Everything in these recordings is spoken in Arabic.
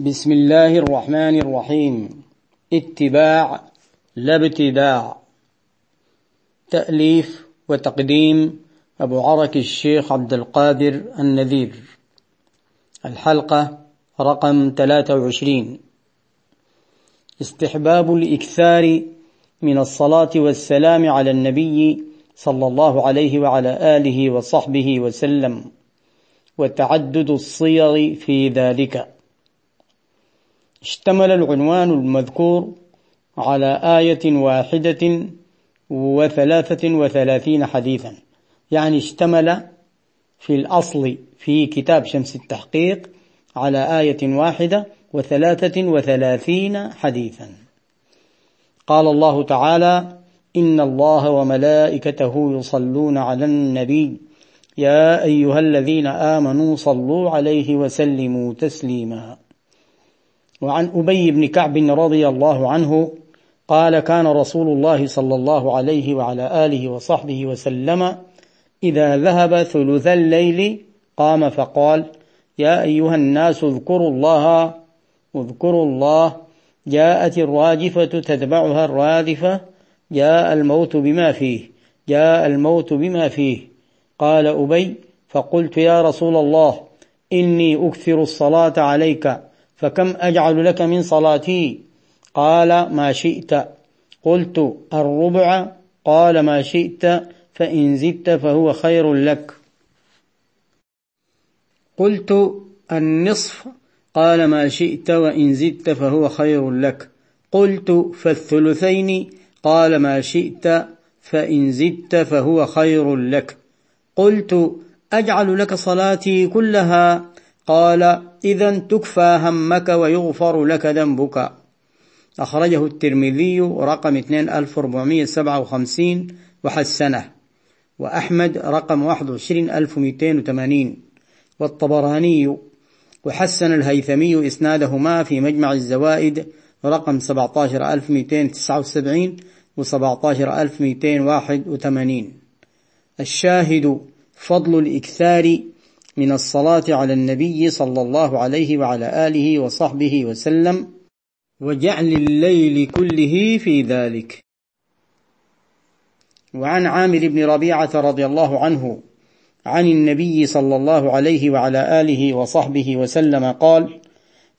بسم الله الرحمن الرحيم. اتباع لا ابتداع. تأليف وتقديم أبو عرك الشيخ عبد القادر النذير. الحلقة رقم 23 استحباب الإكثار من الصلاة والسلام على النبي صلى الله عليه وعلى آله وصحبه وسلم وتعدد الصيغ في ذلك. اشتمل العنوان المذكور على آية واحدة وثلاثة وثلاثين حديثا. يعني اشتمل في الأصل في كتاب شمس التحقيق على آية واحدة وثلاثة وثلاثين حديثا. قال الله تعالى إن الله وملائكته يصلون على النبي. يا أيها الذين آمنوا صلوا عليه وسلموا تسليما. وعن أبي بن كعب رضي الله عنه قال كان رسول الله صلى الله عليه وعلى آله وصحبه وسلم إذا ذهب ثلث الليل قام فقال يا أيها الناس اذكروا الله اذكروا الله جاءت الراجفة تتبعها الرادفة جاء الموت بما فيه جاء الموت بما فيه. قال أبي فقلت يا رسول الله إني أكثر الصلاة عليك فكم أجعل لك من صلاتي؟ قال ما شئت. قلت الربع. قال ما شئت. فإن زدت فهو خير لك. قلت النصف. قال ما شئت وإن زدت فهو خير لك. قلت فالثلثين. قال ما شئت. فإن زدت فهو خير لك. قلت أجعل لك صلاتي كلها. قال إذا تكفى همك ويغفر لك ذنبك. أخرجه الترمذي رقم 2457 وحسنه. وأحمد رقم 21280 والطبراني وحسن الهيثمي إسنادهما في مجمع الزوائد رقم 17279 و 17281 الشاهد فضل الإكثار من الصلاة على النبي صلى الله عليه وعلى آله وصحبه وسلم. وجعل الليل كله في ذلك. وعن عامر بن ربيعة رضي الله عنه عن النبي صلى الله عليه وعلى آله وصحبه وسلم قال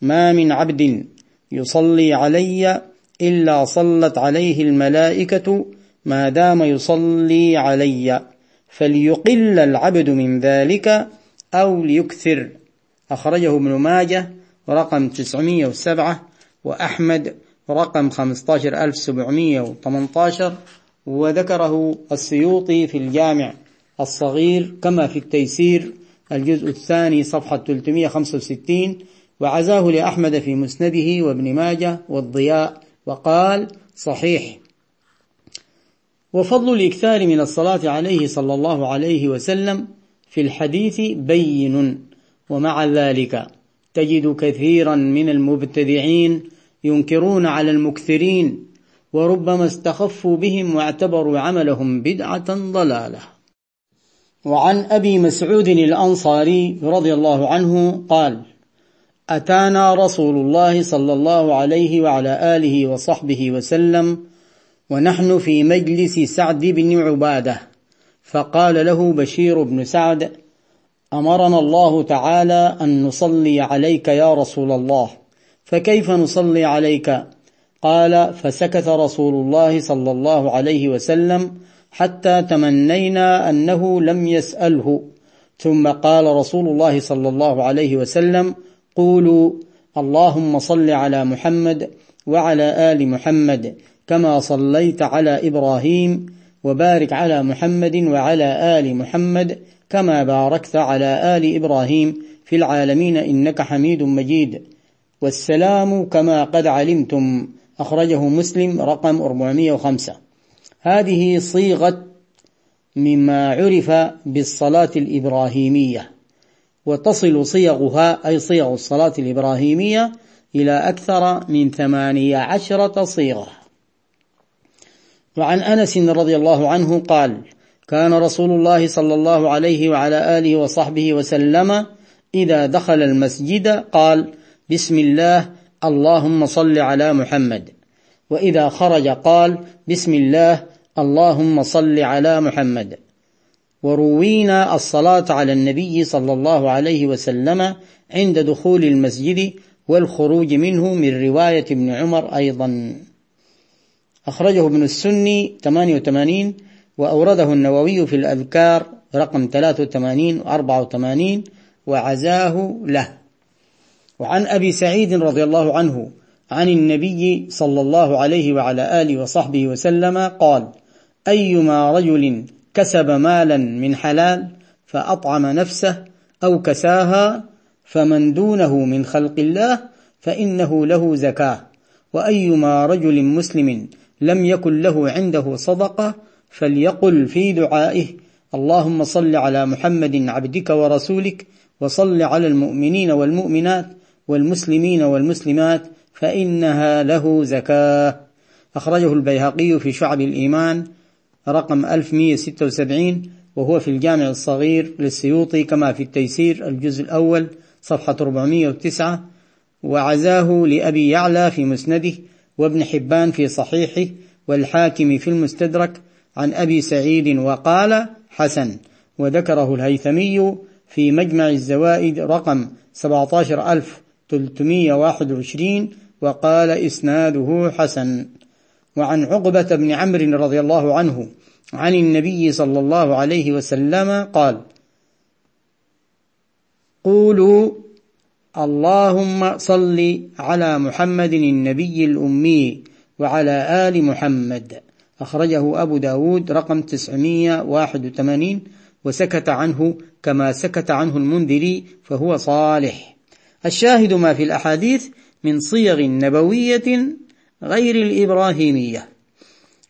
ما من عبد يصلي علي إلا صلت عليه الملائكة ما دام يصلي علي فليقل العبد من ذلك أو ليكثر. أخرجه ابن ماجه رقم 907 وأحمد رقم 15718 وذكره السيوطي في الجامع الصغير كما في التيسير الجزء الثاني صفحة 365 وعزاه لأحمد في مسنده وابن ماجه والضياء وقال صحيح. وفضل الإكثار من الصلاة عليه صلى الله عليه وسلم في الحديث بين ومع ذلك تجد كثيرا من المبتدعين ينكرون على المكثرين وربما استخفوا بهم واعتبروا عملهم بدعة ضلالة. وعن أبي مسعود الأنصاري رضي الله عنه قال أتانا رسول الله صلى الله عليه وعلى آله وصحبه وسلم ونحن في مجلس سعد بن عبادة فقال له بشير بن سعد أمرنا الله تعالى أن نصلي عليك يا رسول الله. فكيف نصلي عليك؟ قال فسكت رسول الله صلى الله عليه وسلم حتى تمنينا أنه لم يسأله. ثم قال رسول الله صلى الله عليه وسلم قولوا اللهم صل على محمد وعلى آل محمد كما صليت على إبراهيم وبارك على محمد وعلى آل محمد كما باركت على آل إبراهيم في العالمين إنك حميد مجيد. والسلام كما قد علمتم. أخرجه مسلم رقم 405 هذه صيغة مما عرف بالصلاة الإبراهيمية. وتصل صيغها أي صيغ الصلاة الإبراهيمية إلى أكثر من ثمانية عشرة صيغة. وعن أنس رضي الله عنه قال كان رسول الله صلى الله عليه وعلى آله وصحبه وسلم إذا دخل المسجد قال بسم الله اللهم صل على محمد. وإذا خرج قال بسم الله اللهم صل على محمد. وروينا الصلاة على النبي صلى الله عليه وسلم عند دخول المسجد والخروج منه من رواية ابن عمر أيضا. أخرجه ابن السني 88 وأورده النووي في الأذكار رقم 83 و 84 وعزاه له. وعن أبي سعيد رضي الله عنه عن النبي صلى الله عليه وعلى آله وصحبه وسلم قال أيما رجل كسب مالا من حلال فأطعم نفسه أو كساها فمن دونه من خلق الله فإنه له زكاة. وأيما رجل مسلم لم يكن له عنده صدقة فليقل في دعائه. اللهم صل على محمد عبدك ورسولك وصل على المؤمنين والمؤمنات والمسلمين والمسلمات فإنها له زكاة. أخرجه البيهقي في شعب الإيمان رقم 1176 وهو في الجامع الصغير للسيوطي كما في التيسير الجزء الأول صفحة 409 وعزاه لأبي يعلى في مسنده وابن حبان في صحيحه والحاكم في المستدرك عن أبي سعيد وقال حسن وذكره الهيثمي في مجمع الزوائد رقم 17321 وقال إسناده حسن. وعن عقبة بن عمرو رضي الله عنه عن النبي صلى الله عليه وسلم قال قولوا اللهم صل على محمد النبي الأمي وعلى آل محمد. أخرجه أبو داود رقم 981 وسكت عنه كما سكت عنه المنذري فهو صالح. الشاهد ما في الأحاديث من صيغ نبوية غير الإبراهيمية.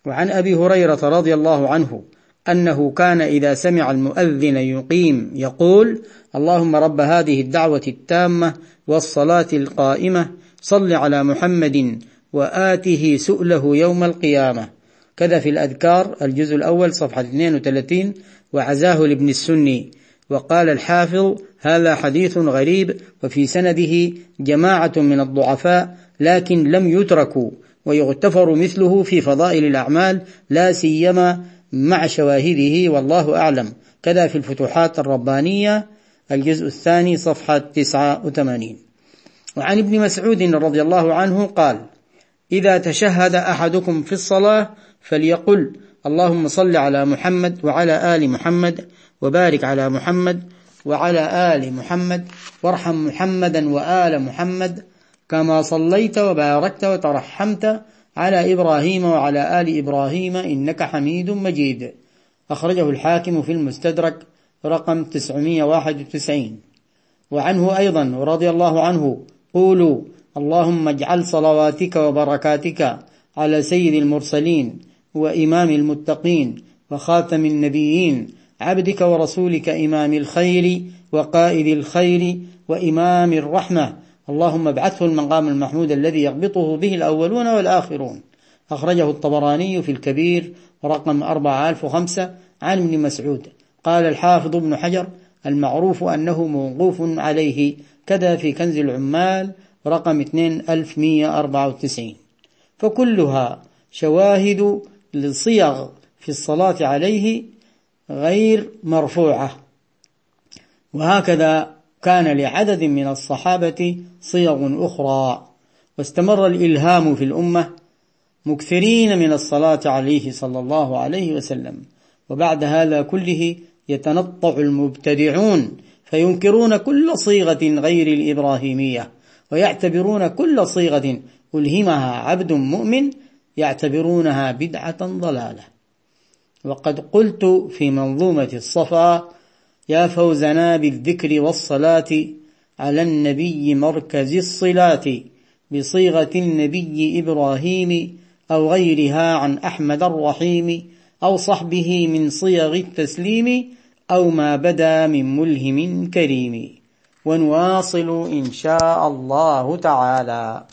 وعن أبي هريرة رضي الله عنه أنه كان إذا سمع المؤذن يقيم يقول اللهم رب هذه الدعوة التامة والصلاة القائمة صل على محمد وآته سؤله يوم القيامة. كذا في الأذكار الجزء الأول صفحة 32 وعزاه لابن السني. وقال الحافظ هذا حديث غريب وفي سنده جماعة من الضعفاء لكن لم يتركوا ويغتفر مثله في فضائل الأعمال لا سيما مع شواهده والله أعلم. كذا في الفتوحات الربانية الجزء الثاني صفحة 89 وعن ابن مسعود رضي الله عنه قال إذا تشهد أحدكم في الصلاة فليقل اللهم صل على محمد وعلى آل محمد وبارك على محمد وعلى آل محمد وارحم محمدا وآل محمد كما صليت وباركت وترحمت على إبراهيم وعلى آل إبراهيم إنك حميد مجيد. أخرجه الحاكم في المستدرك رقم 991 وعنه أيضا رضي الله عنه قولوا اللهم اجعل صلواتك وبركاتك على سيد المرسلين وإمام المتقين وخاتم النبيين عبدك ورسولك إمام الخير وقائد الخير وإمام الرحمة اللهم ابعثه المقام المحمود الذي يغبطه به الأولون والآخرون. أخرجه الطبراني في الكبير رقم 4005 عن ابن مسعود. قال الحافظ ابن حجر المعروف أنه موقوف عليه كذا في كنز العمال رقم 2194 فكلها شواهد للصيغ في الصلاة عليه غير مرفوعة. وهكذا كان لعدد من الصحابة صيغ أخرى واستمر الإلهام في الأمة مكثرين من الصلاة عليه صلى الله عليه وسلم. وبعد هذا كله يتنطع المبتدعون فينكرون كل صيغة غير الإبراهيمية ويعتبرون كل صيغة ألهمها عبد مؤمن يعتبرونها بدعة ضلالة. وقد قلت في منظومة الصفا يا فوزنا بالذكر والصلاة على النبي مركز الصلاة بصيغة النبي إبراهيم أو غيرها عن أحمد الرحيم أو صحبه من صيغ التسليم أو ما بدا من ملهم كريم. ونواصل إن شاء الله تعالى.